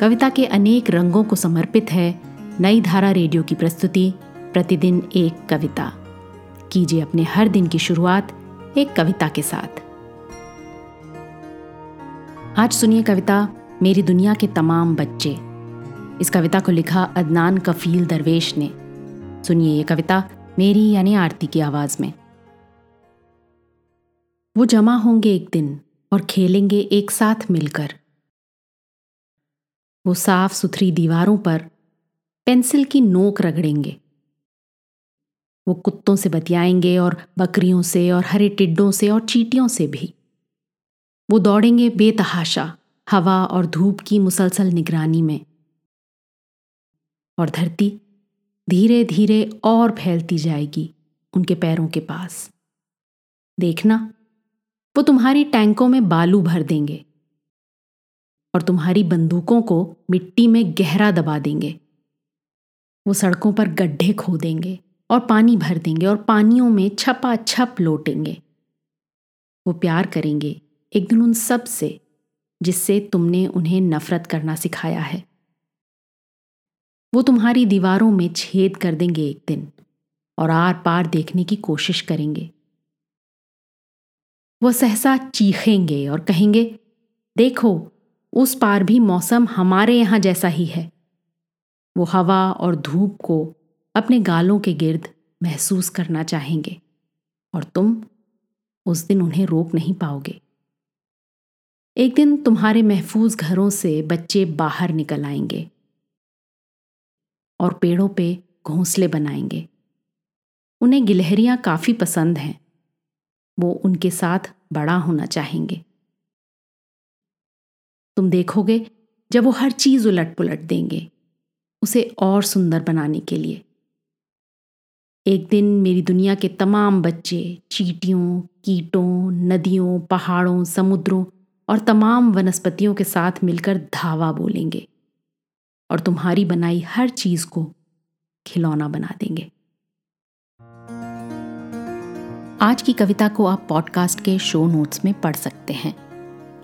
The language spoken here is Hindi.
कविता के अनेक रंगों को समर्पित है नई धारा रेडियो की प्रस्तुति, प्रतिदिन एक कविता। कीजिए अपने हर दिन की शुरुआत एक कविता के साथ। आज सुनिए कविता, मेरी दुनिया के तमाम बच्चे। इस कविता को लिखा अदनान कफील दरवेश ने। सुनिए ये कविता मेरी यानी आरती की आवाज़ में। वो जमा होंगे एक दिन और खेलेंगे एक साथ मिलकर। वो साफ़ सुथरी दीवारों पर पेंसिल की नोक रगड़ेंगे। वो कुत्तों से बतियाएँगे और बकरियों से और हरे टिड्डों से और चीटियों से भी। वो दौड़ेंगे बेतहाशा, हवा और धूप की मुसलसल निगरानी में। और धरती धीरे धीरे और फैलती जाएगी उनके पैरों के पास। देखना, वो तुम्हारी टैंकों में बालू भर देंगे। और तुम्हारी बंदूकों को मिट्टी में गहरा दबा देंगे। वो सड़कों पर गड्ढे खोदेंगे और पानी भर देंगे और पानियों में छपा छप लोटेंगे। वो प्यार करेंगे एक दिन उन सबसे, जिससे तुमने उन्हें नफरत करना सिखाया है। वो तुम्हारी दीवारों में छेद कर देंगे एक दिन और आर पार देखने की कोशिश करेंगे। वो सहसा चीखेंगे और कहेंगे, देखो उस पार भी मौसम हमारे यहाँ जैसा ही है। वो हवा और धूप को अपने गालों के गिर्द महसूस करना चाहेंगे और तुम उस दिन उन्हें रोक नहीं पाओगे। एक दिन तुम्हारे महफूज घरों से बच्चे बाहर निकल आएँगे और पेड़ों पे घोंसले बनाएँगे। उन्हें गिलहरियाँ काफ़ी पसंद हैं। वो उनके साथ बड़ा होना चाहेंगे। तुम देखोगे जब वो हर चीज़ उलट पुलट देंगे, उसे और सुंदर बनाने के लिए। एक दिन मेरी दुनिया के तमाम बच्चे, चीटियों, कीटों, नदियों, पहाड़ों, समुद्रों और तमाम वनस्पतियों के साथ मिलकर धावा बोलेंगे और तुम्हारी बनाई हर चीज़ को खिलौना बना देंगे। आज की कविता को आप पॉडकास्ट के शो नोट्स में पढ़ सकते हैं।